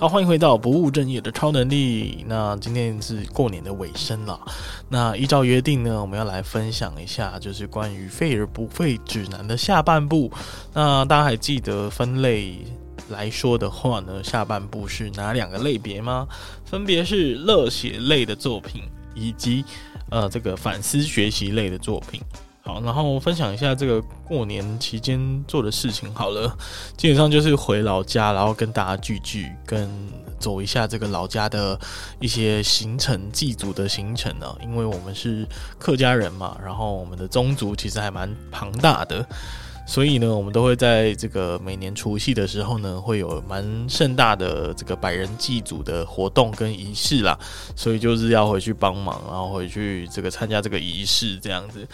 好，欢迎回到不务正业的超能力。那今天是过年的尾声了。那依照约定呢，我们要来分享一下，就是关于废而不废指南的下半部。那大家还记得分类来说的话呢，下半部是哪两个类别吗？分别是热血类的作品，以及呃这个反思学习类的作品。好，然后分享一下这个过年期间做的事情。好了，基本上就是回老家，然后跟大家聚聚，跟走一下这个老家的一些行程，祭祖的行程呢。因为我们是客家人嘛，然后我们的宗族其实还蛮庞大的。所以呢，我们都会在这个每年除夕的时候呢，会有蛮盛大的这个百人祭祖的活动跟仪式啦。所以就是要回去帮忙，然后回去这个参加这个仪式这样子。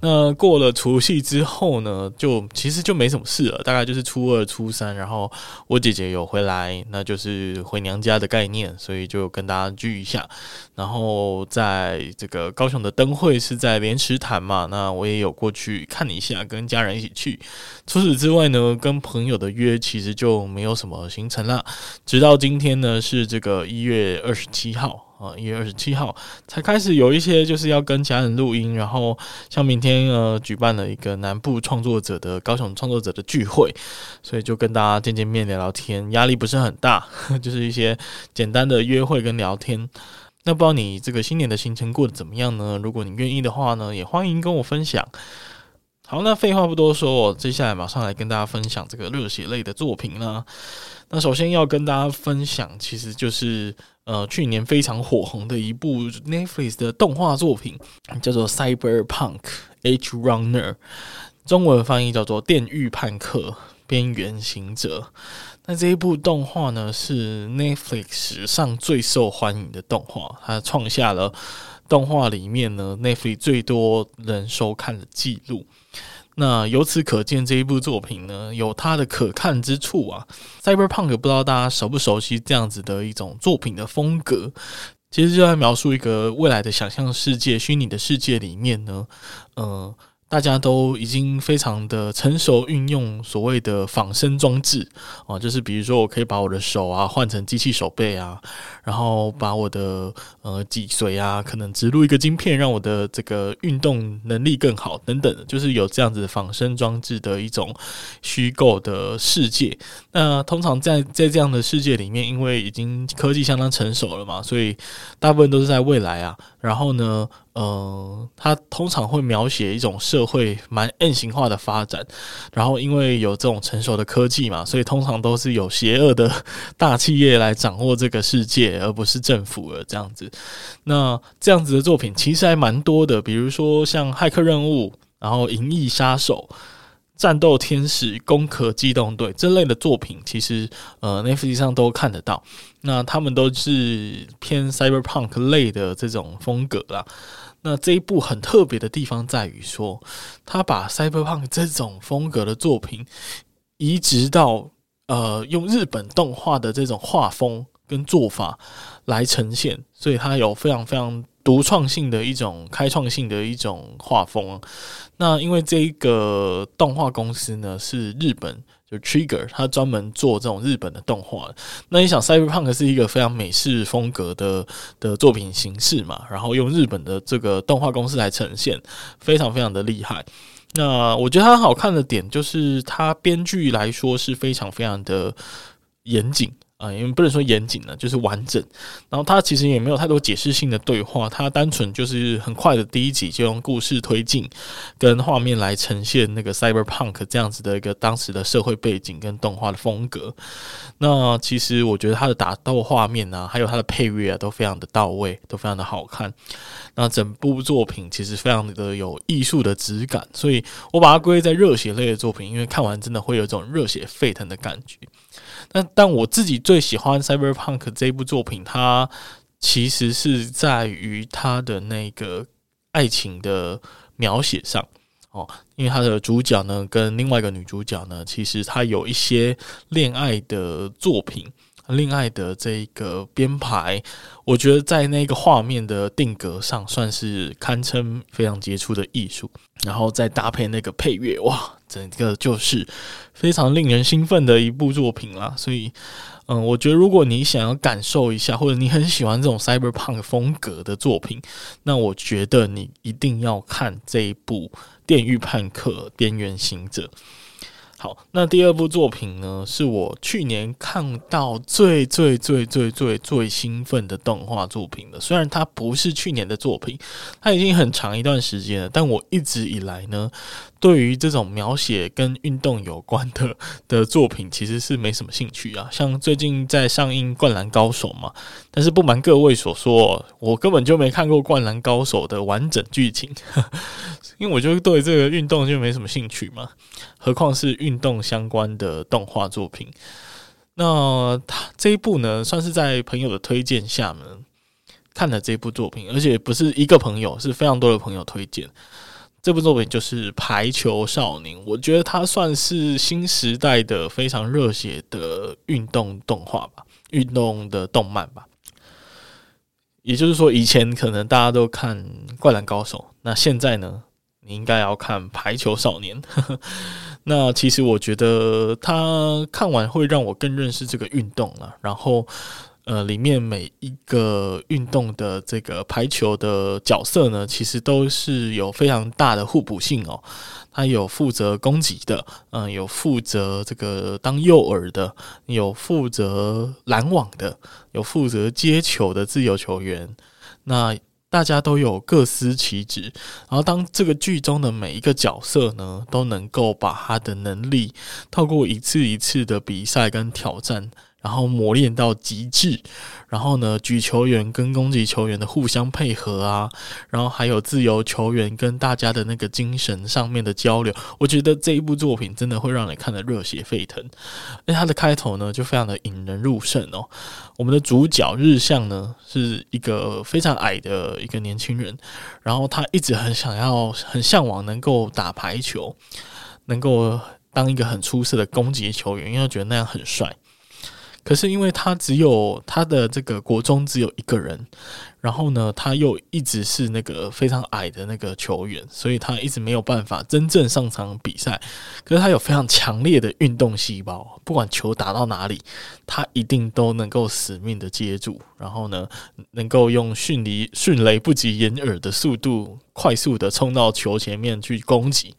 那过了除夕之后呢，就其实就没什么事了，大概就是初二、初三，然后我姐姐有回来，那就是回娘家的概念，所以就跟大家聚一下。然后在这个高雄的灯会是在莲池潭嘛，那我也有过去看一下，跟家人一起去。除此之外呢，跟朋友的约其实就没有什么行程了。直到今天呢，是这个一月二十七号啊，一月二十七号才开始有一些就是要跟家人录音，然后像明天呃举办了一个南部创作者的高雄创作者的聚会，所以就跟大家见见面聊聊天，压力不是很大，就是一些简单的约会跟聊天。那不知道你这个新年的行程过得怎么样呢？如果你愿意的话呢，也欢迎跟我分享。好，那废话不多说，我接下来马上来跟大家分享这个热血类的作品啦。那首先要跟大家分享，其实就是呃去年非常火红的一部 Netflix 的动画作品，叫做《Cyberpunk H. Runner》，中文翻译叫做《电狱叛客：边缘行者》。那这一部动画呢，是 Netflix 史上最受欢迎的动画，它创下了动画里面呢 Netflix 最多人收看的记录。那由此可见，这一部作品呢，有它的可看之处啊。Cyberpunk 不知道大家熟不熟悉这样子的一种作品的风格，其实就在描述一个未来的想象世界、虚拟的世界里面呢，嗯。大家都已经非常的成熟，运用所谓的仿生装置啊，就是比如说，我可以把我的手啊换成机器手背啊，然后把我的呃脊髓啊，可能植入一个晶片，让我的这个运动能力更好等等，就是有这样子仿生装置的一种虚构的世界。那通常在在这样的世界里面，因为已经科技相当成熟了嘛，所以大部分都是在未来啊。然后呢，嗯，它通常会描写一种社会蛮 M 型化的发展。然后因为有这种成熟的科技嘛，所以通常都是有邪恶的大企业来掌握这个世界，而不是政府了这样子。那这样子的作品其实还蛮多的，比如说像骇客任务，然后银翼杀手。战斗天使、攻壳机动队这类的作品，其实呃 n e t f l 上都看得到。那他们都是偏 Cyberpunk 类的这种风格啦。那这一部很特别的地方在于说，他把 Cyberpunk 这种风格的作品移植到呃，用日本动画的这种画风跟做法来呈现，所以它有非常非常。独创性的一种开创性的一种画风，那因为这一个动画公司呢是日本，就 Trigger，它专门做这种日本的动画。那你想，Cyberpunk 是一个非常美式风格的的作品形式嘛，然后用日本的这个动画公司来呈现，非常非常的厉害。那我觉得它好看的点就是它编剧来说是非常非常的严谨。啊，因为不能说严谨呢，就是完整。然后它其实也没有太多解释性的对话，它单纯就是很快的第一集就用故事推进跟画面来呈现那个 cyberpunk 这样子的一个当时的社会背景跟动画的风格。那其实我觉得它的打斗画面啊，还有它的配乐啊，都非常的到位，都非常的好看。那整部作品其实非常的有艺术的质感，所以我把它归在热血类的作品，因为看完真的会有一种热血沸腾的感觉。那但我自己最喜欢《Cyberpunk》这部作品，它其实是在于它的那个爱情的描写上哦，因为它的主角呢跟另外一个女主角呢，其实她有一些恋爱的作品恋爱的这个编排，我觉得在那个画面的定格上，算是堪称非常杰出的艺术。然后再搭配那个配乐，哇，整个就是非常令人兴奋的一部作品啦。所以，嗯，我觉得如果你想要感受一下，或者你很喜欢这种 cyberpunk 风格的作品，那我觉得你一定要看这一部《电狱叛客：边缘行者》。好，那第二部作品呢，是我去年看到最最最最最最兴奋的动画作品了。虽然它不是去年的作品，它已经很长一段时间了，但我一直以来呢。对于这种描写跟运动有关的的作品，其实是没什么兴趣啊。像最近在上映《灌篮高手》嘛，但是不瞒各位所说，我根本就没看过《灌篮高手》的完整剧情，因为我就对这个运动就没什么兴趣嘛。何况是运动相关的动画作品。那他这一部呢，算是在朋友的推荐下呢看了这部作品，而且不是一个朋友，是非常多的朋友推荐。这部作品就是《排球少年》，我觉得它算是新时代的非常热血的运动动画吧，运动的动漫吧。也就是说，以前可能大家都看《灌篮高手》，那现在呢，你应该要看《排球少年》。那其实我觉得他看完会让我更认识这个运动了，然后。呃，里面每一个运动的这个排球的角色呢，其实都是有非常大的互补性哦。他有负责攻击的，嗯、有负责这个当诱饵的，有负责拦网的，有负责接球的自由球员。那大家都有各司其职。然后，当这个剧中的每一个角色呢，都能够把他的能力透过一次一次的比赛跟挑战。然后磨练到极致，然后呢，举球员跟攻击球员的互相配合啊，然后还有自由球员跟大家的那个精神上面的交流，我觉得这一部作品真的会让你看得热血沸腾。那它的开头呢，就非常的引人入胜哦。我们的主角日向呢，是一个非常矮的一个年轻人，然后他一直很想要、很向往能够打排球，能够当一个很出色的攻击球员，因为他觉得那样很帅。可是因为他只有他的这个国中只有一个人，然后呢，他又一直是那个非常矮的那个球员，所以他一直没有办法真正上场比赛。可是他有非常强烈的运动细胞，不管球打到哪里，他一定都能够死命的接住，然后呢，能够用迅雷迅雷不及掩耳的速度，快速的冲到球前面去攻击。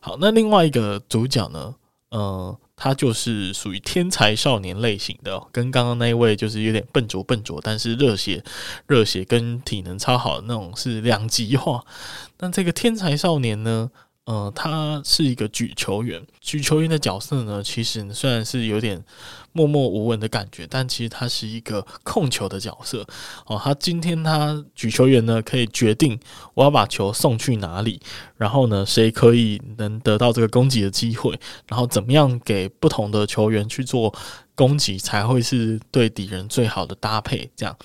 好，那另外一个主角呢，呃。他就是属于天才少年类型的，跟刚刚那一位就是有点笨拙笨拙，但是热血热血跟体能超好的那种是两极化。那这个天才少年呢？呃，他是一个举球员，举球员的角色呢，其实虽然是有点默默无闻的感觉，但其实他是一个控球的角色。哦，他今天他举球员呢，可以决定我要把球送去哪里，然后呢，谁可以能得到这个攻击的机会，然后怎么样给不同的球员去做攻击，才会是对敌人最好的搭配。这样，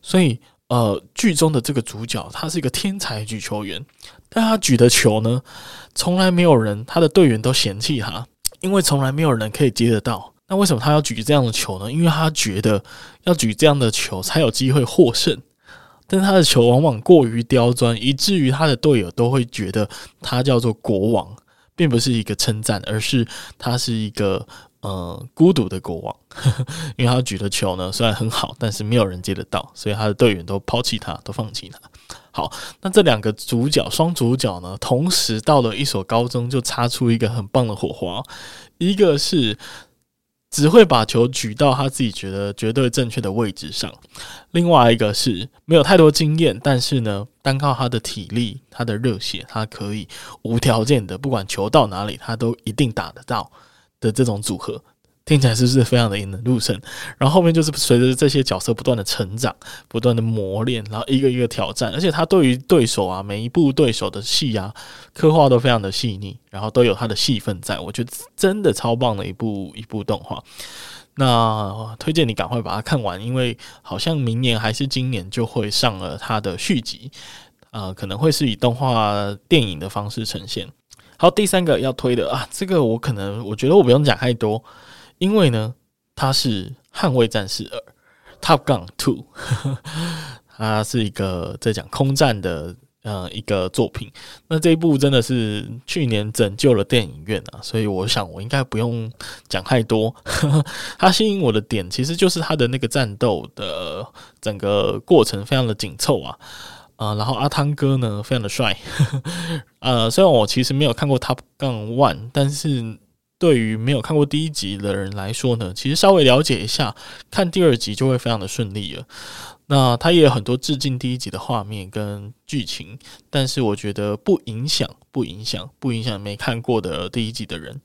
所以。呃，剧中的这个主角，他是一个天才举球员，但他举的球呢，从来没有人，他的队员都嫌弃他，因为从来没有人可以接得到。那为什么他要举这样的球呢？因为他觉得要举这样的球才有机会获胜，但他的球往往过于刁钻，以至于他的队友都会觉得他叫做国王，并不是一个称赞，而是他是一个。呃，孤独的国王，因为他举的球呢，虽然很好，但是没有人接得到，所以他的队员都抛弃他，都放弃他。好，那这两个主角，双主角呢，同时到了一所高中，就擦出一个很棒的火花。一个是只会把球举到他自己觉得绝对正确的位置上，另外一个是没有太多经验，但是呢，单靠他的体力、他的热血，他可以无条件的，不管球到哪里，他都一定打得到。的这种组合听起来是不是非常的引人入胜？然后后面就是随着这些角色不断的成长、不断的磨练，然后一个一个挑战，而且他对于对手啊，每一部对手的戏啊，刻画都非常的细腻，然后都有他的戏份在，我觉得真的超棒的一部一部动画。那推荐你赶快把它看完，因为好像明年还是今年就会上了它的续集，呃，可能会是以动画电影的方式呈现。好，第三个要推的啊，这个我可能我觉得我不用讲太多，因为呢，它是《捍卫战士二》（Top Gun Two），它是一个在讲空战的。呃，一个作品，那这一部真的是去年拯救了电影院啊，所以我想我应该不用讲太多。它吸引我的点其实就是它的那个战斗的整个过程非常的紧凑啊，啊、然后阿汤哥呢非常的帅，呃，虽然我其实没有看过 Top Gun One，但是对于没有看过第一集的人来说呢，其实稍微了解一下，看第二集就会非常的顺利了。那它也有很多致敬第一集的画面跟剧情，但是我觉得不影响，不影响，不影响没看过的第一集的人。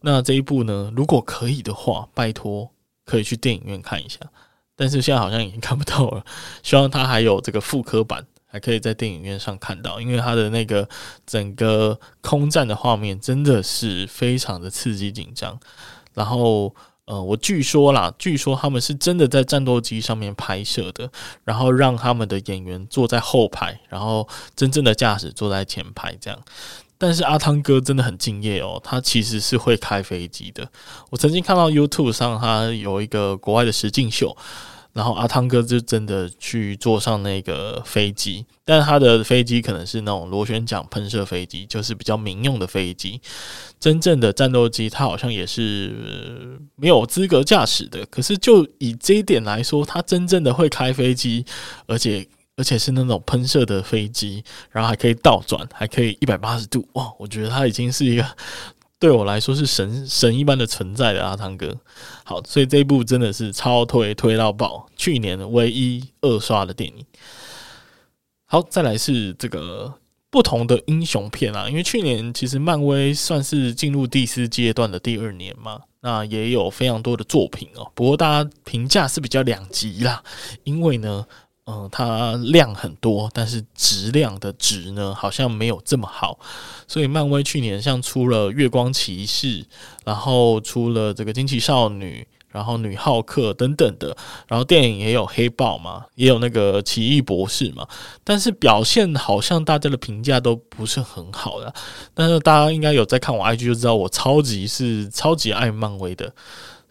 那这一部呢，如果可以的话，拜托可以去电影院看一下。但是现在好像已经看不到了，希望它还有这个复刻版，还可以在电影院上看到，因为它的那个整个空战的画面真的是非常的刺激紧张，然后。呃，我据说啦，据说他们是真的在战斗机上面拍摄的，然后让他们的演员坐在后排，然后真正的驾驶坐在前排这样。但是阿汤哥真的很敬业哦，他其实是会开飞机的。我曾经看到 YouTube 上他有一个国外的实境秀。然后阿汤哥就真的去坐上那个飞机，但他的飞机可能是那种螺旋桨喷射飞机，就是比较民用的飞机。真正的战斗机，他好像也是没有资格驾驶的。可是就以这一点来说，他真正的会开飞机，而且而且是那种喷射的飞机，然后还可以倒转，还可以一百八十度，哇！我觉得他已经是一个。对我来说是神神一般的存在的阿汤哥，好，所以这一部真的是超推推到爆，去年唯一二刷的电影。好，再来是这个不同的英雄片啊，因为去年其实漫威算是进入第四阶段的第二年嘛，那也有非常多的作品哦，不过大家评价是比较两极啦，因为呢。嗯，它量很多，但是质量的质呢，好像没有这么好。所以漫威去年像出了月光骑士，然后出了这个惊奇少女，然后女浩克等等的，然后电影也有黑豹嘛，也有那个奇异博士嘛，但是表现好像大家的评价都不是很好的。但是大家应该有在看我 IG 就知道，我超级是超级爱漫威的。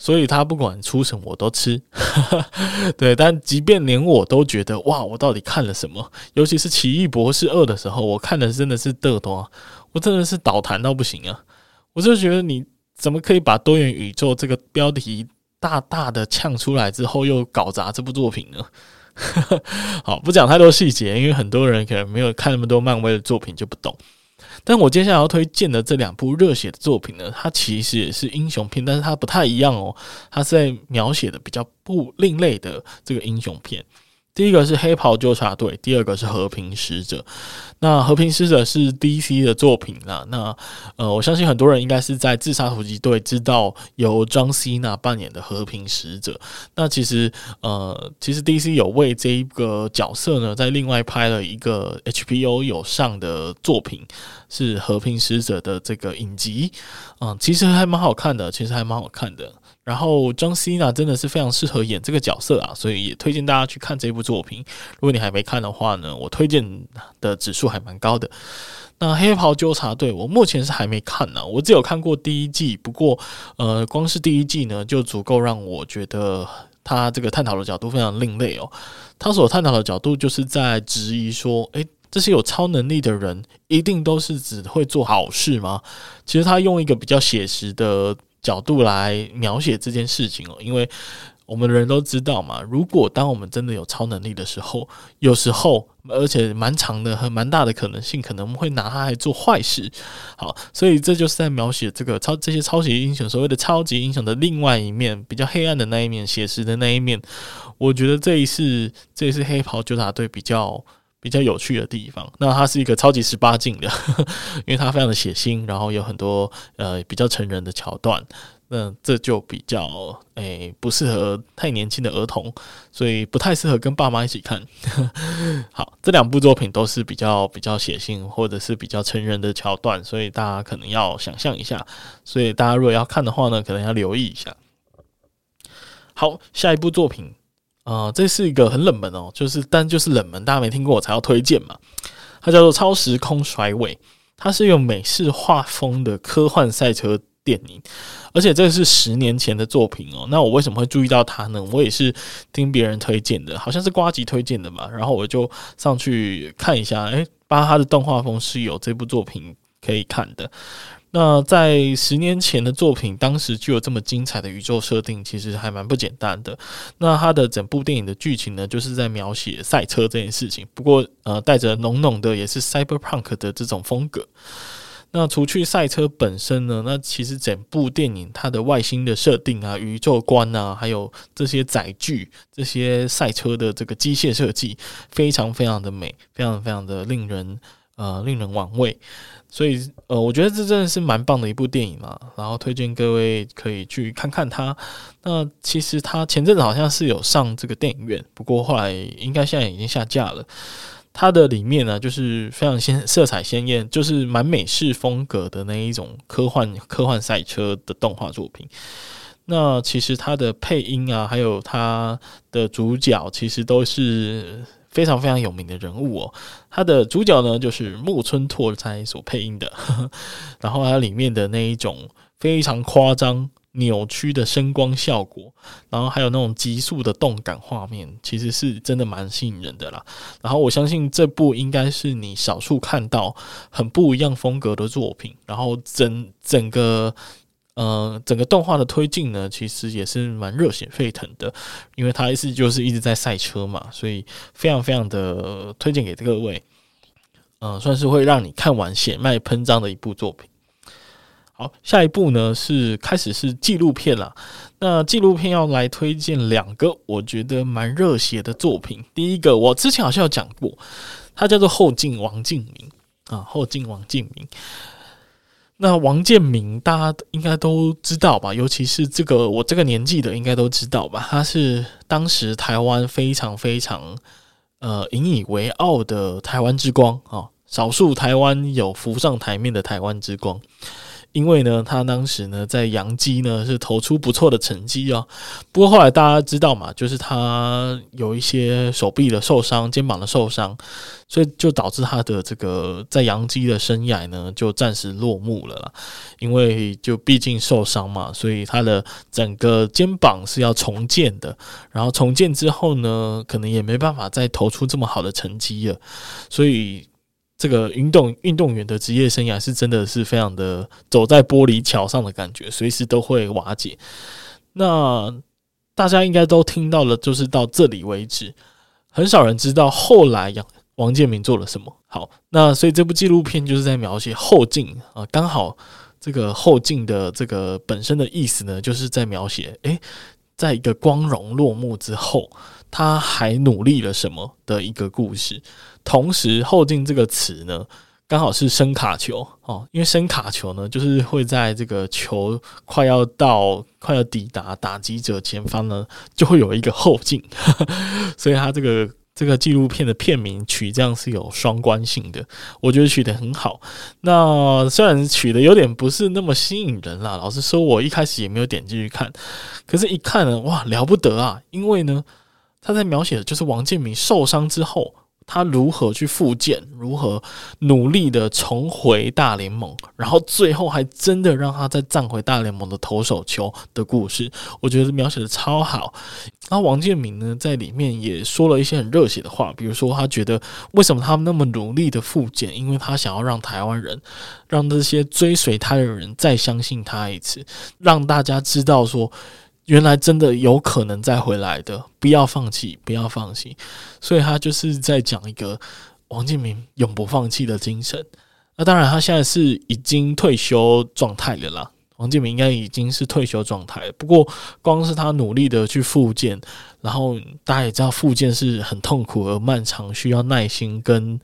所以他不管出什么我都吃，对，但即便连我都觉得哇，我到底看了什么？尤其是《奇异博士二》的时候，我看的真的是嘚多，我真的是倒弹到不行啊！我就觉得你怎么可以把多元宇宙这个标题大大的呛出来之后，又搞砸这部作品呢？好，不讲太多细节，因为很多人可能没有看那么多漫威的作品就不懂。但我接下来要推荐的这两部热血的作品呢，它其实也是英雄片，但是它不太一样哦，它是在描写的比较不另类的这个英雄片。第一个是黑袍纠察队，第二个是和平使者。那和平使者是 DC 的作品啦。那呃，我相信很多人应该是在自杀突击队知道由庄西娜扮演的和平使者。那其实呃，其实 DC 有为这一个角色呢，在另外拍了一个 HBO 有上的作品，是和平使者的这个影集。嗯，其实还蛮好看的，其实还蛮好看的。然后张馨娜真的是非常适合演这个角色啊，所以也推荐大家去看这部作品。如果你还没看的话呢，我推荐的指数还蛮高的。那《黑袍纠察队》我目前是还没看呢，我只有看过第一季。不过，呃，光是第一季呢，就足够让我觉得他这个探讨的角度非常另类哦。他所探讨的角度就是在质疑说，诶，这些有超能力的人一定都是只会做好事吗？其实他用一个比较写实的。角度来描写这件事情哦，因为我们人都知道嘛，如果当我们真的有超能力的时候，有时候而且蛮长的和蛮大的可能性，可能会拿它来做坏事。好，所以这就是在描写这个超这些超级英雄，所谓的超级英雄的另外一面，比较黑暗的那一面，写实的那一面。我觉得这一次，这一次黑袍纠察队比较。比较有趣的地方，那它是一个超级十八禁的，因为它非常的血腥，然后有很多呃比较成人的桥段，那这就比较诶、不适合太年轻的儿童，所以不太适合跟爸妈一起看。好，这两部作品都是比较比较血腥或者是比较成人的桥段，所以大家可能要想象一下，所以大家如果要看的话呢，可能要留意一下。好，下一部作品。啊、这是一个很冷门哦，就是但就是冷门，大家没听过我才要推荐嘛。它叫做《超时空甩尾》，它是用美式画风的科幻赛车电影，而且这个是十年前的作品哦。那我为什么会注意到它呢？我也是听别人推荐的，好像是瓜吉推荐的嘛。然后我就上去看一下，诶，巴哈的动画风是有这部作品可以看的。那在十年前的作品，当时就有这么精彩的宇宙设定，其实还蛮不简单的。那它的整部电影的剧情呢，就是在描写赛车这件事情，不过呃，带着浓浓的也是 cyberpunk 的这种风格。那除去赛车本身呢，那其实整部电影它的外星的设定啊、宇宙观啊，还有这些载具、这些赛车的这个机械设计，非常非常的美，非常非常的令人呃令人玩味。所以呃，我觉得这真的是蛮棒的一部电影嘛，然后推荐各位可以去看看它。那其实它前阵子好像是有上这个电影院，不过后来应该现在已经下架了。它的里面呢，就是非常鲜色彩鲜艳，就是蛮美式风格的那一种科幻科幻赛车的动画作品。那其实它的配音啊，还有它的主角，其实都是非常非常有名的人物哦。它的主角呢，就是木村拓哉所配音的，然后它里面的那一种非常夸张。扭曲的声光效果，然后还有那种急速的动感画面，其实是真的蛮吸引人的啦。然后我相信这部应该是你少数看到很不一样风格的作品。然后整整个呃整个动画的推进呢，其实也是蛮热血沸腾的，因为它是就是一直在赛车嘛，所以非常非常的推荐给各位。嗯、算是会让你看完血脉喷张的一部作品。好，下一部呢是开始是纪录片啦。那纪录片要来推荐两个我觉得蛮热血的作品。第一个我之前好像有讲过，它叫做后进王镜明啊，后进王镜明。那王建民大家应该都知道吧？尤其是这个我这个年纪的应该都知道吧？他是当时台湾非常非常呃引以为傲的台湾之光啊，少数台湾有浮上台面的台湾之光。因为呢，他当时呢在洋基呢是投出不错的成绩哦。不过后来大家知道嘛，就是他有一些手臂的受伤、肩膀的受伤，所以就导致他的这个在洋基的生涯呢就暂时落幕了啦。因为就毕竟受伤嘛，所以他的整个肩膀是要重建的。然后重建之后呢，可能也没办法再投出这么好的成绩了，所以。这个运动运动员的职业生涯是真的是非常的走在玻璃桥上的感觉，随时都会瓦解。那大家应该都听到了，就是到这里为止，很少人知道后来杨王建民做了什么。好，那所以这部纪录片就是在描写后进啊，刚好这个后进的这个本身的意思呢，就是在描写，诶，在一个光荣落幕之后，他还努力了什么的一个故事。同时，后劲这个词呢，刚好是声卡球哦，因为声卡球呢，就是会在这个球快要到、快要抵达打击者前方呢，就会有一个后进，所以他这个这个纪录片的片名取这样是有双关性的，我觉得取得很好。那虽然取得有点不是那么吸引人啦，老实说，我一开始也没有点进去看，可是一看呢，哇，了不得啊！因为呢，他在描写的就是王建民受伤之后。他如何去复健，如何努力的重回大联盟，然后最后还真的让他再站回大联盟的投手球的故事，我觉得描写的超好。那王建民呢，在里面也说了一些很热血的话，比如说他觉得为什么他们那么努力的复健，因为他想要让台湾人，让这些追随他的人再相信他一次，让大家知道说。原来真的有可能再回来的，不要放弃，不要放弃。所以他就是在讲一个王建民永不放弃的精神。那当然，他现在是已经退休状态了啦。王建民应该已经是退休状态。不过，光是他努力的去复健，然后大家也知道，复健是很痛苦而漫长，需要耐心跟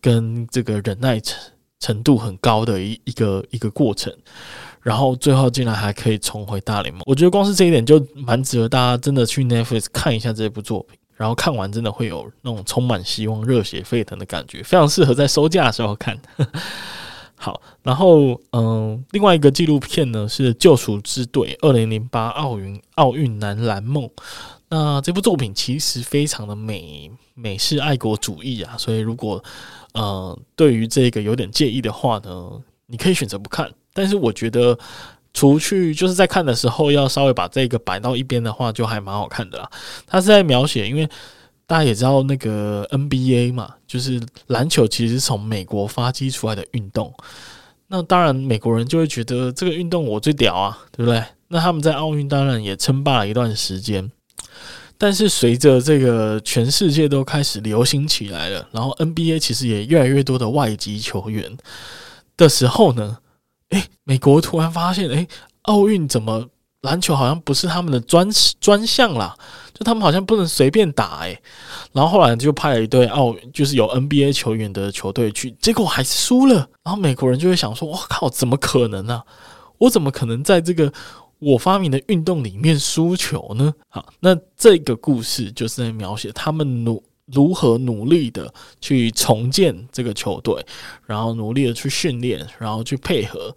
跟这个忍耐程程度很高的一一个一个过程。然后最后竟然还可以重回大联盟，我觉得光是这一点就蛮值得大家真的去 Netflix 看一下这部作品，然后看完真的会有那种充满希望、热血沸腾的感觉，非常适合在收假的时候看。好，然后嗯，另外一个纪录片呢是《救赎之队》二零零八奥运奥运男篮梦。那这部作品其实非常的美美式爱国主义啊，所以如果呃对于这个有点介意的话呢，你可以选择不看。但是我觉得除去就是在看的时候要稍微把这个摆到一边的话，就还蛮好看的啦。他是在描写，因为大家也知道那个 NBA 嘛，就是篮球其实从美国发迹出来的运动。那当然，美国人就会觉得这个运动我最屌啊，对不对？那他们在奥运当然也称霸了一段时间。但是随着这个全世界都开始流行起来了，然后 NBA 其实也越来越多的外籍球员的时候呢，诶，美国突然发现，诶，奥运怎么篮球好像不是他们的专专项啦，就他们好像不能随便打，诶，然后后来就派了一队奥，就是有 NBA 球员的球队去，结果还是输了。然后美国人就会想说，哇靠，怎么可能呢？我怎么可能在这个我发明的运动里面输球呢？好，那这个故事就是在描写他们努如何努力的去重建这个球队，然后努力的去训练，然后去配合，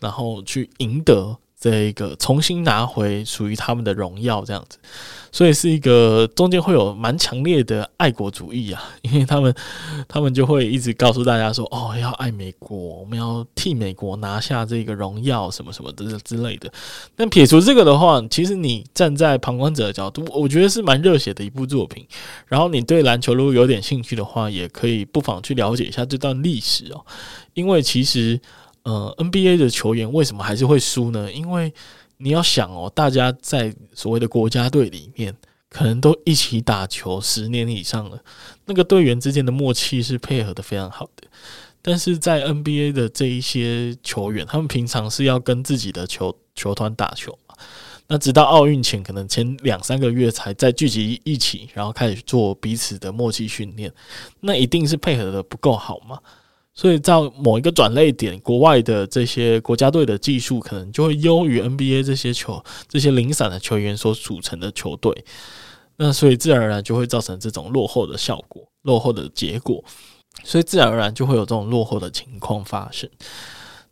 然后去赢得。这一个重新拿回属于他们的荣耀，这样子，所以是一个中间会有蛮强烈的爱国主义啊，因为他们他们就会一直告诉大家说，哦，要爱美国，我们要替美国拿下这个荣耀，什么什么的之类的。但撇除这个的话，其实你站在旁观者的角度，我觉得是蛮热血的一部作品。然后你对篮球如果有点兴趣的话，也可以不妨去了解一下这段历史哦，因为其实。呃，NBA 的球员为什么还是会输呢？因为你要想哦，大家在所谓的国家队里面，可能都一起打球十年以上了，那个队员之间的默契是配合得非常好的。但是在 NBA 的这一些球员，他们平常是要跟自己的球球团打球嘛，那直到奥运前，可能前两三个月才再聚集一起，然后开始做彼此的默契训练，那一定是配合得不够好嘛。所以在某一个转捩点，国外的这些国家队的技术可能就会优于 NBA 这些球、这些零散的球员所组成的球队。那所以自然而然就会造成这种落后的效果、落后的结果。所以自然而然就会有这种落后的情况发生。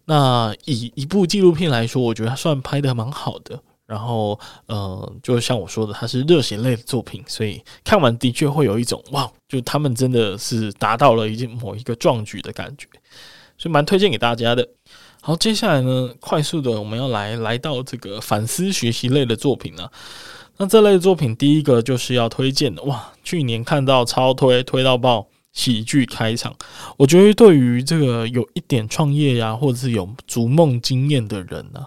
那以一部纪录片来说，我觉得它算拍的蛮好的。然后，呃，就像我说的，它是热血类的作品，所以看完的确会有一种哇，就他们真的是达到了一件某一个壮举的感觉，所以蛮推荐给大家的。好，接下来呢，快速的我们要来来到这个反思学习类的作品呢。那这类作品，第一个就是要推荐的哇，去年看到超推推到爆，喜剧开场，我觉得对于这个有一点创业呀，或者是有逐梦经验的人呢。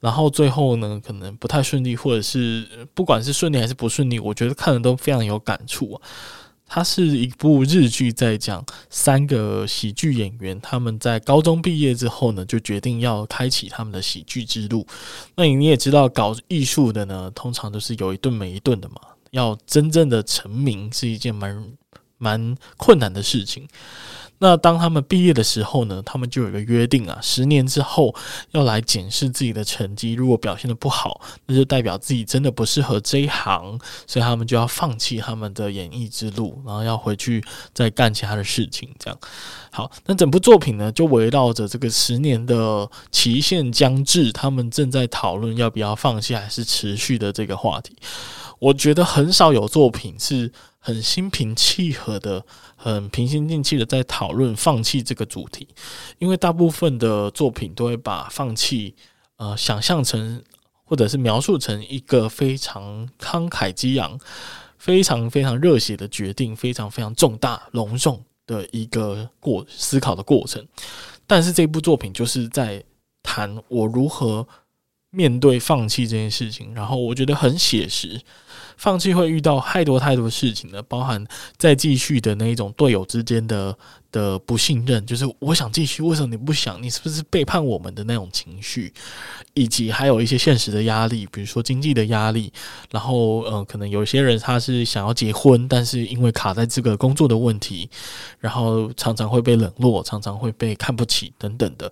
然后最后呢，可能不太顺利，或者是不管是顺利还是不顺利，我觉得看的都非常有感触。它是一部日剧，在讲三个喜剧演员，他们在高中毕业之后呢，就决定要开启他们的喜剧之路。那你也知道，搞艺术的呢，通常都是有一顿没一顿的嘛。要真正的成名是一件蛮蛮困难的事情。那当他们毕业的时候呢，他们就有一个约定啊，十年之后要来检视自己的成绩，如果表现得不好，那就代表自己真的不适合这一行，所以他们就要放弃他们的演艺之路，然后要回去再干其他的事情。这样，好，那整部作品呢，就围绕着这个十年的期限将至，他们正在讨论要不要放弃还是持续的这个话题。我觉得很少有作品是很心平气和的。很平心静气的在讨论放弃这个主题，因为大部分的作品都会把放弃呃想象成或者是描述成一个非常慷慨激昂、非常非常热血的决定，非常非常重大隆重的一个过思考的过程。但是这部作品就是在谈我如何面对放弃这件事情，然后我觉得很写实。放弃会遇到太多太多事情了，包含再继续的那一种队友之间的的不信任，就是我想继续，为什么你不想？你是不是背叛我们的那种情绪，以及还有一些现实的压力，比如说经济的压力，然后呃，可能有些人他是想要结婚，但是因为卡在这个工作的问题，然后常常会被冷落，常常会被看不起等等的。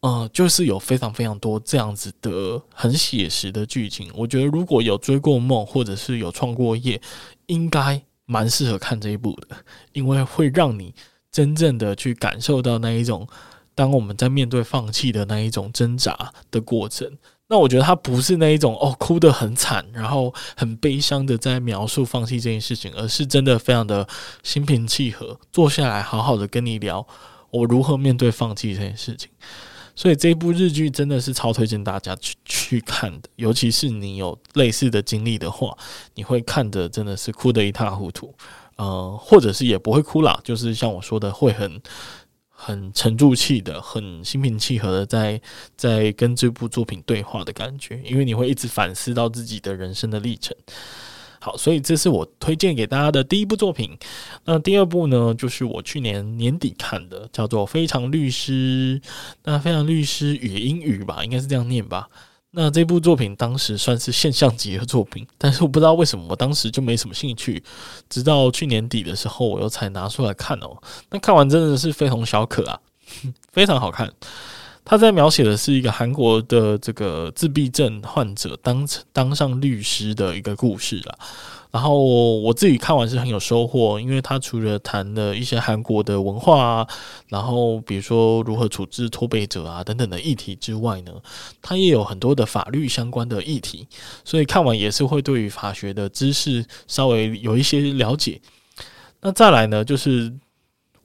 嗯，就是有非常非常多这样子的很写实的剧情。我觉得如果有追过梦，或者是有创过业，应该蛮适合看这一部的，因为会让你真正的去感受到那一种，当我们在面对放弃的那一种挣扎的过程。那我觉得它不是那一种哦，哭得很惨，然后很悲伤的在描述放弃这件事情，而是真的非常的心平气和，坐下来好好的跟你聊我如何面对放弃这件事情。所以这部日剧真的是超推荐大家去去看的，尤其是你有类似的经历的话，你会看的真的是哭得一塌糊涂，呃，或者是也不会哭啦，就是像我说的，会很很沉住气的，很心平气和的在在跟这部作品对话的感觉，因为你会一直反思到自己的人生的历程。好，所以这是我推荐给大家的第一部作品。那第二部呢，就是我去年年底看的，叫做《非常律师》。那《非常律师语英语》吧，应该是这样念吧。那这部作品当时算是现象级的作品，但是我不知道为什么我当时就没什么兴趣，直到去年底的时候，我又才拿出来看哦。那看完真的是非同小可啊，非常好看。他在描写的是一个韩国的这个自闭症患者当当上律师的一个故事啦。然后我自己看完是很有收获，因为他除了谈了一些韩国的文化啊，然后比如说如何处置脱北者啊等等的议题之外呢，他也有很多的法律相关的议题，所以看完也是会对于法学的知识稍微有一些了解。那再来呢，就是。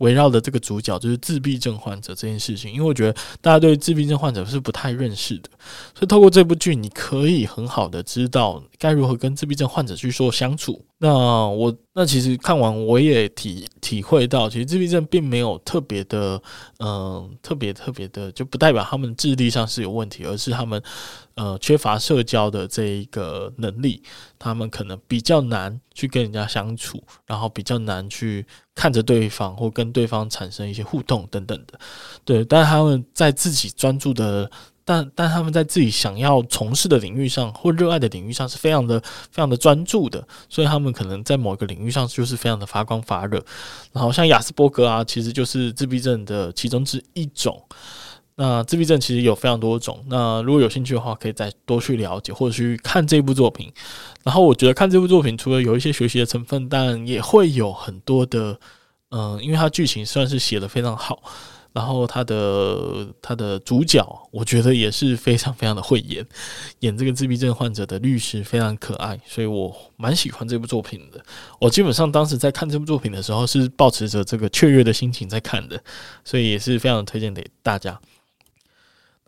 围绕的这个主角就是自闭症患者这件事情，因为我觉得大家对自闭症患者是不太认识的，所以透过这部剧，你可以很好的知道该如何跟自闭症患者去说相处。那我那其实看完我也体体会到，其实自闭症并没有特别的，嗯、特别特别的，就不代表他们智力上是有问题，而是他们呃缺乏社交的这一个能力，他们可能比较难去跟人家相处，然后比较难去看着对方或跟对方产生一些互动等等的，对，但他们在自己专注的。但但他们在自己想要从事的领域上或热爱的领域上是非常的非常的专注的，所以他们可能在某一个领域上就是非常的发光发热。然后像亚斯伯格啊，其实就是自闭症的其中之一种。那自闭症其实有非常多种。那如果有兴趣的话，可以再多去了解或者去看这部作品。然后我觉得看这部作品除了有一些学习的成分，但也会有很多的嗯、因为它剧情算是写的非常好。然后他的他的主角，我觉得也是非常非常的会演，演这个自闭症患者的律师非常可爱，所以我蛮喜欢这部作品的。我基本上当时在看这部作品的时候，是抱持着这个雀跃的心情在看的，所以也是非常推荐给大家。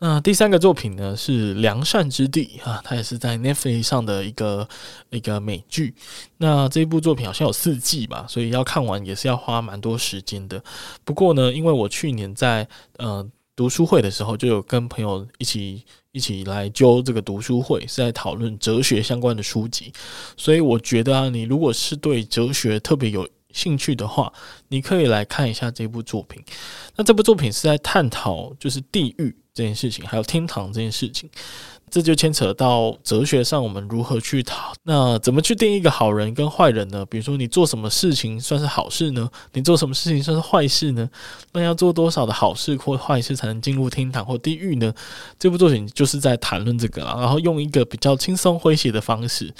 那第三个作品呢，是《良善之地》啊，它也是在 Netflix 上的一个一个美剧。那这部作品好像有四季吧，所以要看完也是要花蛮多时间的。不过呢，因为我去年在呃读书会的时候，就有跟朋友一起一起来揪这个读书会，是在讨论哲学相关的书籍，所以我觉得啊，你如果是对哲学特别有兴趣的话，你可以来看一下这部作品。那这部作品是在探讨就是地狱。这件事情，还有天堂这件事情，这就牵扯到哲学上我们如何去讨。那怎么去定义一个好人跟坏人呢？比如说，你做什么事情算是好事呢？你做什么事情算是坏事呢？那要做多少的好事或坏事才能进入天堂或地狱呢？这部作品就是在谈论这个了，然后用一个比较轻松诙谐的方式，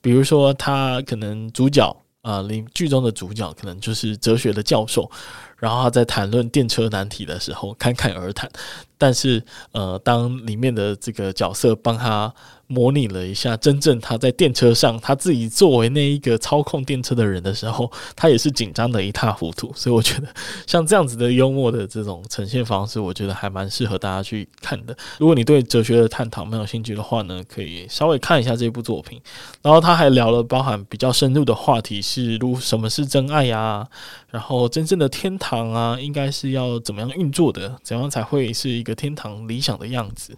比如说他可能主角啊，里、剧中的主角可能就是哲学的教授。然后他在谈论电车难题的时候侃侃而谈，但是呃，当里面的这个角色帮他模拟了一下真正他在电车上他自己作为那一个操控电车的人的时候，他也是紧张的一塌糊涂。所以我觉得像这样子的幽默的这种呈现方式，我觉得还蛮适合大家去看的。如果你对哲学的探讨没有兴趣的话呢，可以稍微看一下这部作品。然后他还聊了包含比较深入的话题，是如什么是真爱呀？然后真正的天堂堂啊，应该是要怎么样运作的？怎样才会是一个天堂理想的样子？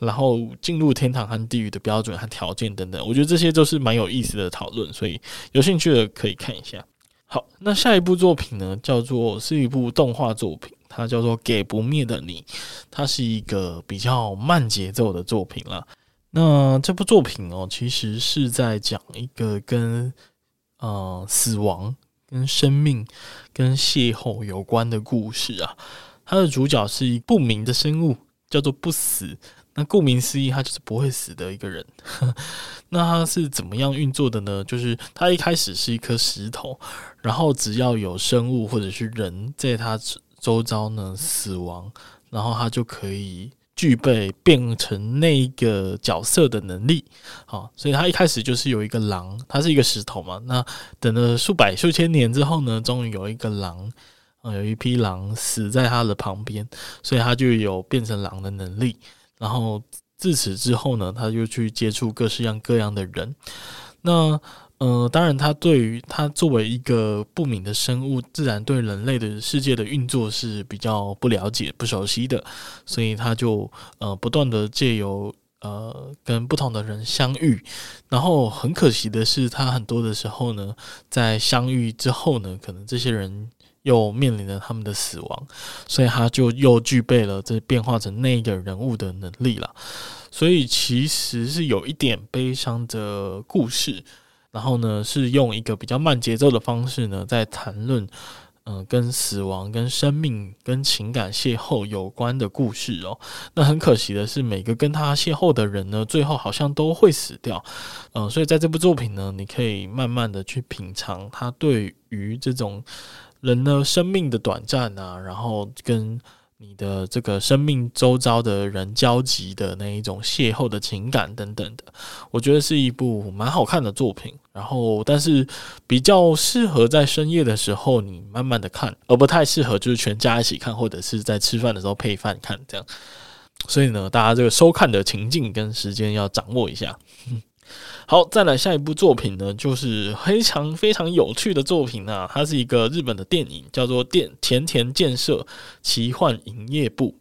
然后进入天堂和地狱的标准和条件等等，我觉得这些都是蛮有意思的讨论，所以有兴趣的可以看一下。好，那下一部作品呢，叫做是一部动画作品，它叫做《给不灭的你》，它是一个比较慢节奏的作品啦。那这部作品哦，其实是在讲一个跟呃死亡。跟生命、跟邂逅有关的故事啊，它的主角是一不明的生物，叫做不死。那顾名思义，他就是不会死的一个人。那他是怎么样运作的呢？就是他一开始是一颗石头，然后只要有生物或者是人在他周遭呢死亡，然后他就可以。具备变成那个角色的能力，好，所以他一开始就是有一个狼，他是一个石头嘛。那等了数百数千年之后呢，终于有一个狼啊，有一匹狼死在他的旁边，所以他就有变成狼的能力。然后自此之后呢，他就去接触各式各样各样的人。那呃，当然，他对于他作为一个不明的生物，自然对人类的世界的运作是比较不了解、不熟悉的，所以他就呃不断的借由呃跟不同的人相遇。然后很可惜的是，他很多的时候呢，在相遇之后呢，可能这些人。又面临了他们的死亡，所以他就又具备了这变化成那个人物的能力了。所以其实是有一点悲伤的故事，然后呢是用一个比较慢节奏的方式呢，在谈论嗯跟死亡、跟生命、跟情感邂逅有关的故事哦。那很可惜的是，每个跟他邂逅的人呢，最后好像都会死掉。嗯，所以在这部作品呢，你可以慢慢的去品尝他对于这种。人的生命的短暂啊，然后跟你的这个生命周遭的人交集的那一种邂逅的情感等等的，我觉得是一部蛮好看的作品。然后，但是比较适合在深夜的时候你慢慢的看，而不太适合就是全家一起看，或者是在吃饭的时候配饭看这样。所以呢，大家这个收看的情境跟时间要掌握一下。好，再来下一部作品呢，就是非常非常有趣的作品啊，它是一个日本的电影，叫做《电前田建设奇幻营业部》。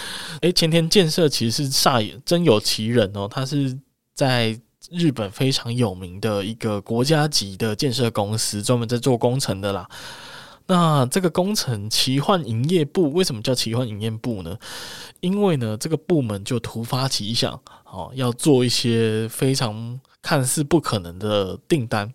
诶，前田建设其实是煞有真有其人哦，他是在日本非常有名的一个国家级的建设公司，专门在做工程的啦。那这个工程奇幻营业部为什么叫奇幻营业部呢？因为呢，这个部门就突发奇想，哦，要做一些非常。看似不可能的订单，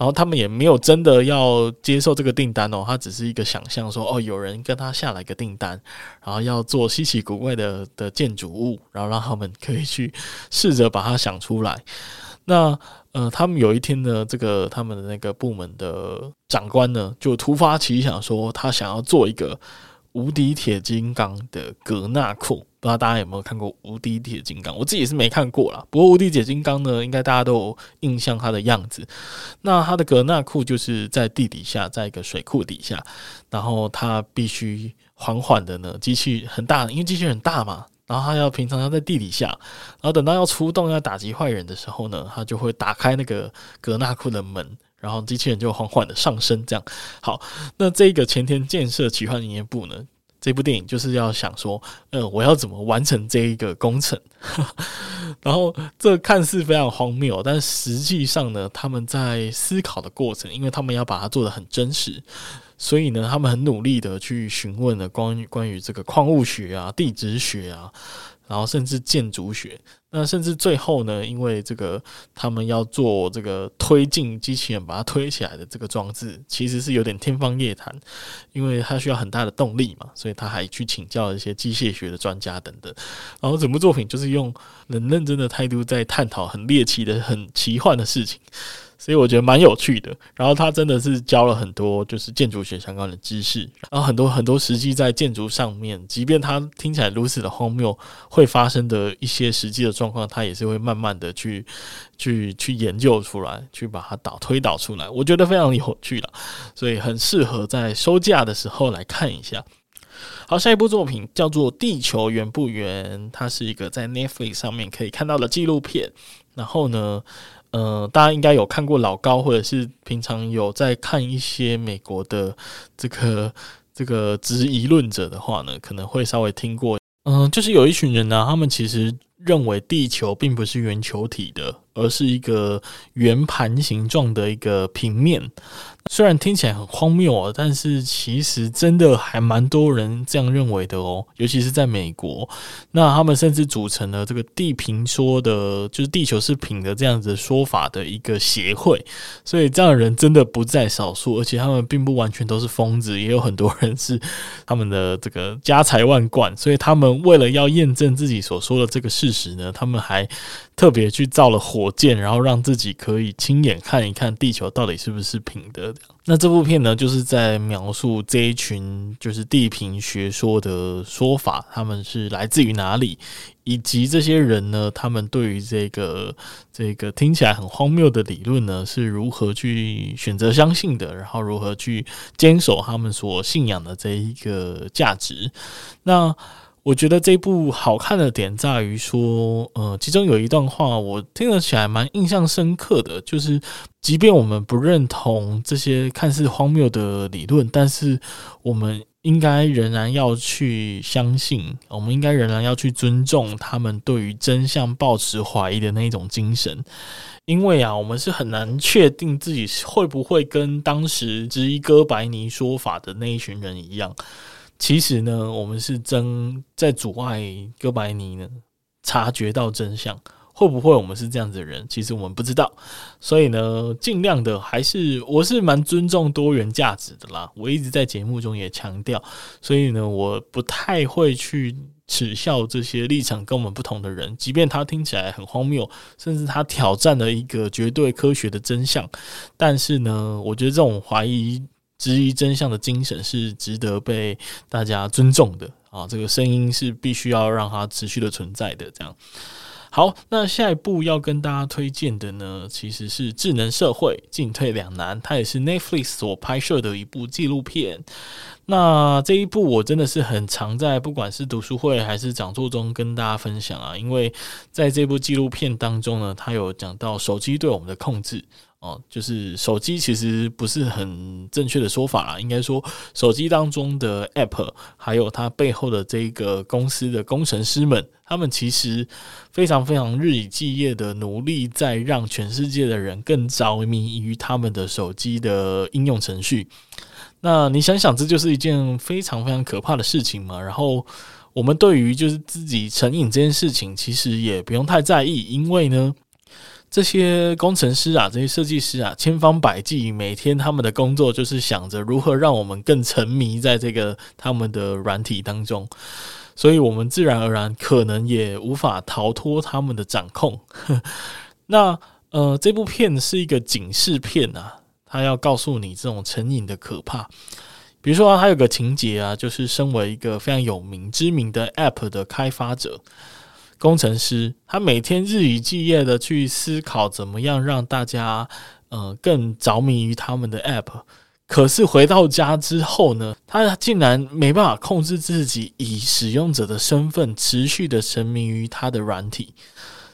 然后他们也没有真的要接受这个订单哦，他只是一个想象说哦，有人跟他下了一个订单，然后要做稀奇古怪的的建筑物，然后让他们可以去试着把它想出来。那呃，他们有一天呢，这个他们的那个部门的长官呢，就突发奇想说，他想要做一个无敌铁金刚的格纳库。不知道大家有没有看过《无敌铁金刚》？我自己是没看过啦。不过《无敌铁金刚》呢，应该大家都有印象它的样子。那它的格纳库就是在地底下，在一个水库底下，然后它必须缓缓的呢，机器很大，因为机器很大嘛，然后它要平常要在地底下，然后等到要出动要打击坏人的时候呢，它就会打开那个格纳库的门，然后机器人就缓缓的上升。这样好，那这个前田建设奇幻营业部呢？这部电影就是要想说，呃，我要怎么完成这一个工程？然后这看似非常荒谬，但实际上呢，他们在思考的过程，因为他们要把它做得很真实，所以呢，他们很努力的去询问了关于关于这个矿物学啊、地质学啊。然后甚至建筑学，那甚至最后呢，因为这个他们要做这个推进机器人把它推起来的这个装置，其实是有点天方夜谭，因为它需要很大的动力嘛，所以他还去请教一些机械学的专家等等。然后整部作品就是用很认真的态度在探讨很猎奇的、很奇幻的事情。所以我觉得蛮有趣的，然后他真的是教了很多就是建筑学相关的知识，然后很多很多实际在建筑上面，即便他听起来如此的荒谬，会发生的一些实际的状况，他也是会慢慢的去去去研究出来，去把它导推导出来，我觉得非常有趣了，所以很适合在收假的时候来看一下。好，下一部作品叫做《地球圆不圆》，它是一个在 Netflix 上面可以看到的纪录片，然后呢，呃，大家应该有看过老高，或者是平常有在看一些美国的这个这个质疑论者的话呢，可能会稍微听过。嗯、就是有一群人呢、他们其实认为地球并不是圆球体的，而是一个圆盘形状的一个平面。虽然听起来很荒谬哦，但是其实真的还蛮多人这样认为的哦，尤其是在美国。那他们甚至组成了这个地平说的，就是地球是平的这样子说法的一个协会。所以这样的人真的不在少数，而且他们并不完全都是疯子，也有很多人是他们的这个家财万贯。所以他们为了要验证自己所说的这个事实呢，他们还特别去造了火箭，然后让自己可以亲眼看一看地球到底是不是平的。那这部片呢，就是在描述这一群就是地平学说的说法，他们是来自于哪里，以及这些人呢，他们对于这个这个听起来很荒谬的理论呢，是如何去选择相信的，然后如何去坚守他们所信仰的这一个价值。那我觉得这部好看的点在于说，呃，其中有一段话我听了起来蛮印象深刻的，就是即便我们不认同这些看似荒谬的理论，但是我们应该仍然要去相信，我们应该仍然要去尊重他们对于真相抱持怀疑的那种精神，因为啊，我们是很难确定自己会不会跟当时质疑哥白尼说法的那一群人一样。其实呢，我们是真在阻碍哥白尼呢察觉到真相，会不会我们是这样子的人？其实我们不知道，所以呢，尽量的还是我是蛮尊重多元价值的啦。我一直在节目中也强调，所以呢，我不太会去耻笑这些立场跟我们不同的人，即便他听起来很荒谬，甚至他挑战了一个绝对科学的真相，但是呢，我觉得这种怀疑。质疑真相的精神是值得被大家尊重的啊！这个声音是必须要让它持续的存在的。这样好，那下一步要跟大家推荐的呢，其实是《智能社会进退两难》，它也是 Netflix 所拍摄的一部纪录片。那这一部我真的是很常在不管是读书会还是讲座中跟大家分享啊，因为在这部纪录片当中呢，它有讲到手机对我们的控制。哦，就是手机其实不是很正确的说法啦，应该说手机当中的 App，还有它背后的这个公司的工程师们，他们其实非常非常日以继夜的努力，在让全世界的人更着迷于他们的手机的应用程序。那你想想，这就是一件非常非常可怕的事情嘛。然后我们对于就是自己成瘾这件事情，其实也不用太在意，因为呢。这些工程师啊，这些设计师啊，千方百计，每天他们的工作就是想着如何让我们更沉迷在这个他们的软体当中，所以我们自然而然可能也无法逃脱他们的掌控。那呃，这部片是一个警示片啊，它要告诉你这种成瘾的可怕。比如说啊，它有个情节啊，就是身为一个非常有名知名的 App 的开发者。工程师他每天日以继夜的去思考怎么样让大家呃更着迷于他们的 app，可是回到家之后呢，他竟然没办法控制自己以使用者的身份持续的沉迷于他的软体，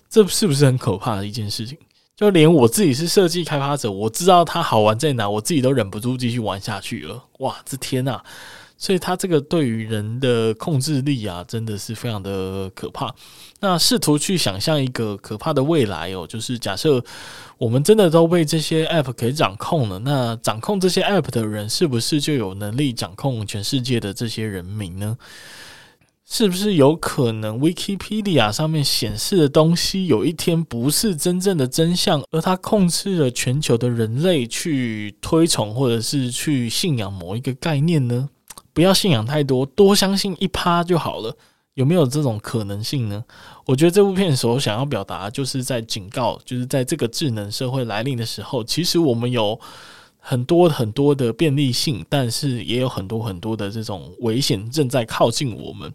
这是不是很可怕的一件事情？就连我自己是设计开发者，我知道它好玩在哪，我自己都忍不住继续玩下去了。哇，这天呐！所以，他这个对于人的控制力啊，真的是非常的可怕。那试图去想象一个可怕的未来哦，就是假设我们真的都被这些 App 给掌控了，那掌控这些 App 的人，是不是就有能力掌控全世界的这些人民呢？是不是有可能 Wikipedia 上面显示的东西，有一天不是真正的真相，而它控制了全球的人类去推崇或者是去信仰某一个概念呢？不要信仰太多，多相信一趴就好了。有没有这种可能性呢？我觉得这部片所想要表达，就是在警告，就是在这个智能社会来临的时候，其实我们有很多很多的便利性，但是也有很多很多的这种危险正在靠近我们。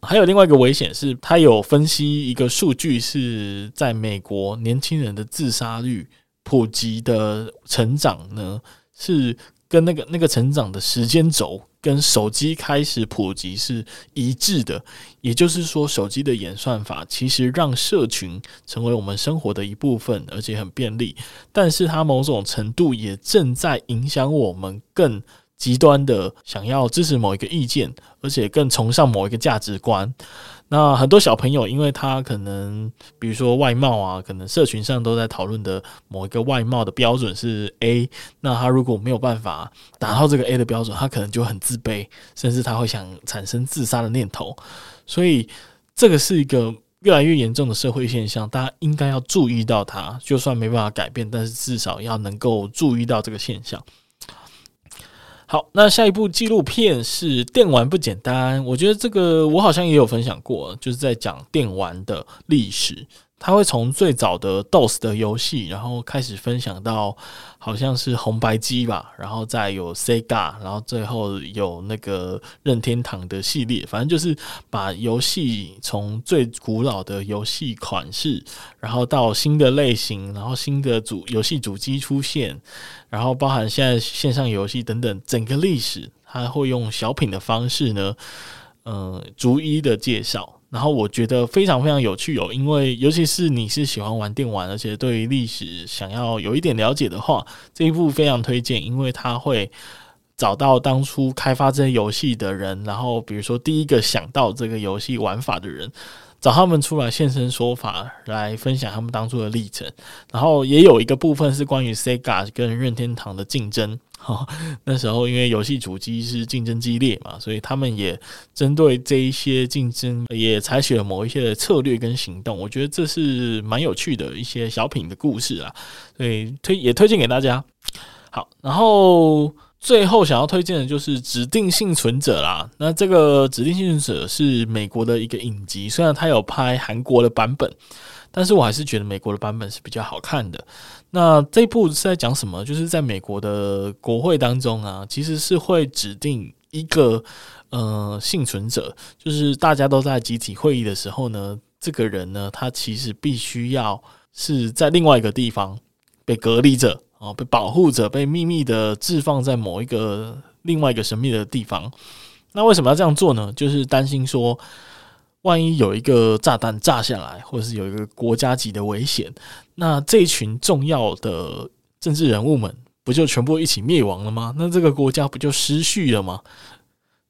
还有另外一个危险是，他有分析一个数据，是在美国年轻人的自杀率普及的成长呢，是跟那个那个成长的时间轴。跟手机开始普及是一致的，也就是说，手机的演算法其实让社群成为我们生活的一部分，而且很便利。但是它某种程度也正在影响我们更极端的想要支持某一个意见，而且更崇尚某一个价值观。那很多小朋友，因为他可能，比如说外貌啊，可能社群上都在讨论的某一个外貌的标准是 A，那他如果没有办法达到这个 A 的标准，他可能就很自卑，甚至他会想产生自杀的念头。所以这个是一个越来越严重的社会现象，大家应该要注意到它。就算没办法改变，但是至少要能够注意到这个现象。好，那下一部纪录片是《电玩不简单》。我觉得这个我好像也有分享过，就是在讲电玩的历史。他会从最早的 DOS 的游戏，然后开始分享到好像是红白机吧，然后再有 Sega，然后最后有那个任天堂的系列，反正就是把游戏从最古老的游戏款式，然后到新的类型，然后新的主游戏主机出现，然后包含现在线上游戏等等，整个历史，他会用小品的方式呢，嗯、逐一的介绍。然后我觉得非常非常有趣哦，因为尤其是你是喜欢玩电玩，而且对于历史想要有一点了解的话，这一部非常推荐，因为它会找到当初开发这些游戏的人，然后比如说第一个想到这个游戏玩法的人，找他们出来现身说法，来分享他们当初的历程。然后也有一个部分是关于 Sega 跟任天堂的竞争。好，那时候因为游戏主机是竞争激烈嘛，所以他们也针对这一些竞争，也采取了某一些的策略跟行动。我觉得这是蛮有趣的一些小品的故事啊，所以推也推荐给大家。好，然后最后想要推荐的就是《指定幸存者》啦。那这个《指定幸存者》是美国的一个影集，虽然它有拍韩国的版本。但是我还是觉得美国的版本是比较好看的。那这一部是在讲什么？就是在美国的国会当中啊，其实是会指定一个呃幸存者，就是大家都在集体会议的时候呢，这个人呢，他其实必须要是在另外一个地方被隔离着啊，被保护着，被秘密的置放在某一个另外一个神秘的地方。那为什么要这样做呢？就是担心说。万一有一个炸弹炸下来，或者是有一个国家级的危险，那这一群重要的政治人物们不就全部一起灭亡了吗？那这个国家不就失序了吗？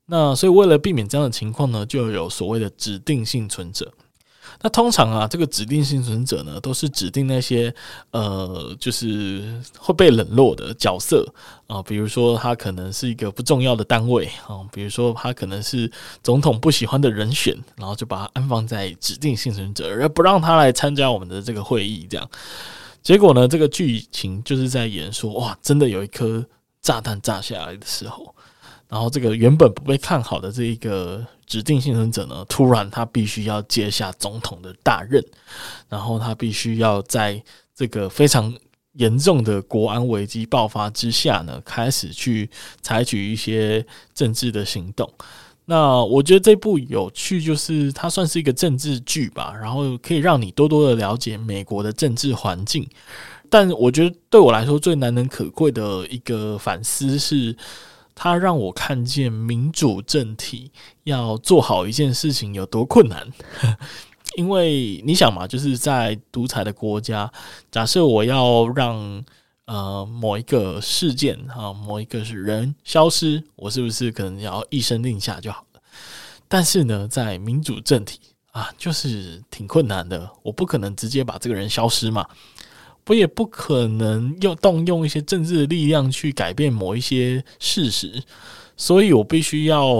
那所以为了避免这样的情况呢，就有所谓的指定幸存者。那通常啊，这个指定幸存者呢，都是指定那些呃，就是会被冷落的角色啊，比如说他可能是一个不重要的单位啊，比如说他可能是总统不喜欢的人选，然后就把他安放在指定幸存者，而不让他来参加我们的这个会议。这样，结果呢，这个剧情就是在演说，哇，真的有一颗炸弹炸下来的时候。然后这个原本不被看好的这一个指定幸存者呢，突然他必须要接下总统的大任，然后他必须要在这个非常严重的国安危机爆发之下呢，开始去采取一些政治的行动。那我觉得这部有趣，就是它算是一个政治剧吧，然后可以让你多多的了解美国的政治环境。但我觉得对我来说最难能可贵的一个反思是。他让我看见民主政体要做好一件事情有多困难，因为你想嘛，就是在独裁的国家，假设我要让呃某一个事件啊，某一个人消失，我是不是可能要一声令下就好了？但是呢，在民主政体啊，就是挺困难的，我不可能直接把这个人消失嘛。我也不可能用动用一些政治的力量去改变某一些事实，所以我必须要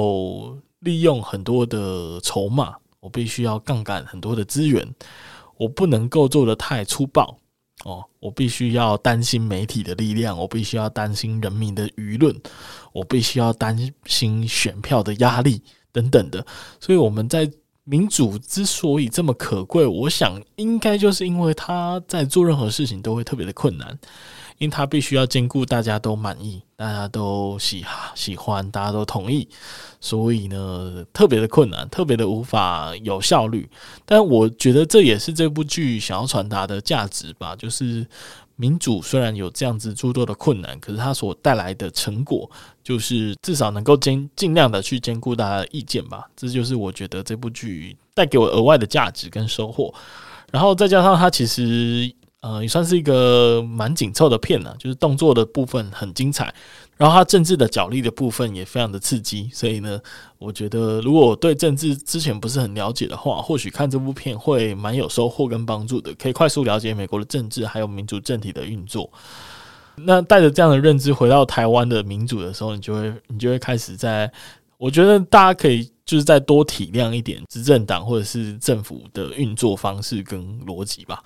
利用很多的筹码，我必须要杠杆很多的资源，我不能够做得太粗暴哦，我必须要担心媒体的力量，我必须要担心人民的舆论，我必须要担心选票的压力等等的，所以我们在。民主之所以这么可贵，我想应该就是因为他在做任何事情都会特别的困难，因为他必须要兼顾大家都满意、大家都喜喜欢、大家都同意，所以呢，特别的困难，特别的无法有效率。但我觉得这也是这部剧想要传达的价值吧，就是。民主虽然有这样子诸多的困难，可是它所带来的成果，就是至少能够兼尽量的去兼顾大家的意见吧。这就是我觉得这部剧带给我额外的价值跟收获。然后再加上它其实。呃，也算是一个蛮紧凑的片呢，就是动作的部分很精彩，然后它政治的角力的部分也非常的刺激，所以呢，我觉得如果我对政治之前不是很了解的话，或许看这部片会蛮有收获跟帮助的，可以快速了解美国的政治还有民主政体的运作。那带着这样的认知回到台湾的民主的时候，你就会你就会开始在，我觉得大家可以就是再多体谅一点执政党或者是政府的运作方式跟逻辑吧。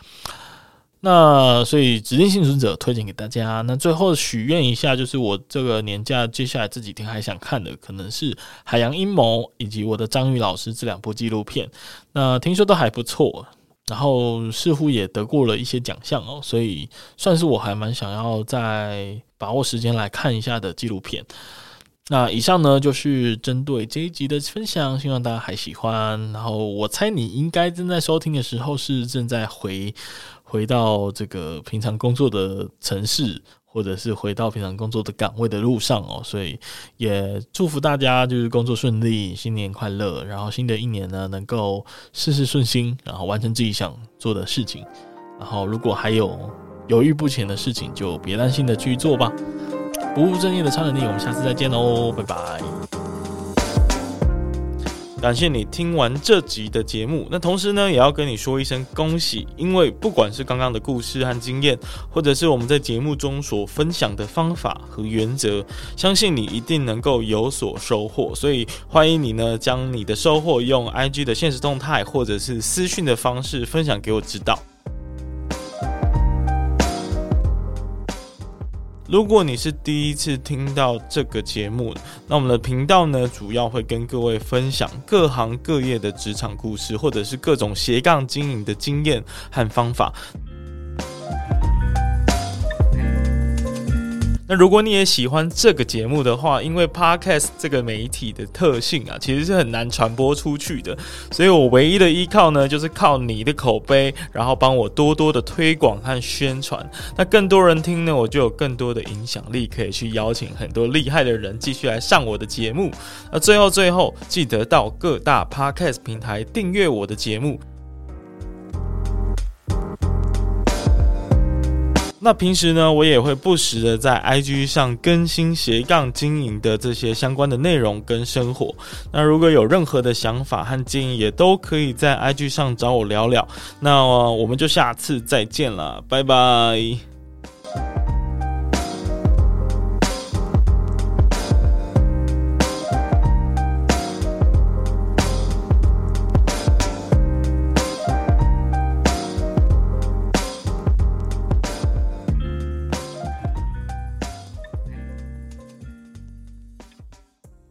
那所以指定幸存者推荐给大家。那最后许愿一下，就是我这个年假接下来这几天还想看的，可能是《海洋阴谋》以及我的章鱼老师这两部纪录片。那听说都还不错。然后似乎也得过了一些奖项哦，所以算是我还蛮想要再把握时间来看一下的纪录片。那以上呢，就是针对这一集的分享，希望大家还喜欢。然后我猜你应该正在收听的时候是正在回回到这个平常工作的城市，或者是回到平常工作的岗位的路上哦。所以也祝福大家就是工作顺利，新年快乐。然后新的一年呢，能够事事顺心，然后完成自己想做的事情。然后如果还有犹豫不前的事情，就别担心的去做吧。不务正业的超能力，我们下次再见喽，拜拜！感谢你听完这集的节目，那同时呢，也要跟你说一声恭喜，因为不管是刚刚的故事和经验，或者是我们在节目中所分享的方法和原则，相信你一定能够有所收获。所以欢迎你呢，将你的收获用 IG 的现实动态或者是私讯的方式分享给我知道。如果你是第一次听到这个节目，那我们的频道呢，主要会跟各位分享各行各业的职场故事，或者是各种斜杠经营的经验和方法。那如果你也喜欢这个节目的话，因为 Podcast 这个媒体的特性啊，其实是很难传播出去的，所以我唯一的依靠呢，就是靠你的口碑，然后帮我多多的推广和宣传。那更多人听呢，我就有更多的影响力，可以去邀请很多厉害的人继续来上我的节目。那最后最后，记得到各大 Podcast 平台订阅我的节目。那平时呢，我也会不时的在 IG 上更新斜杠经营的这些相关的内容跟生活。那如果有任何的想法和建议，也都可以在 IG 上找我聊聊。那我们就下次再见了，拜拜。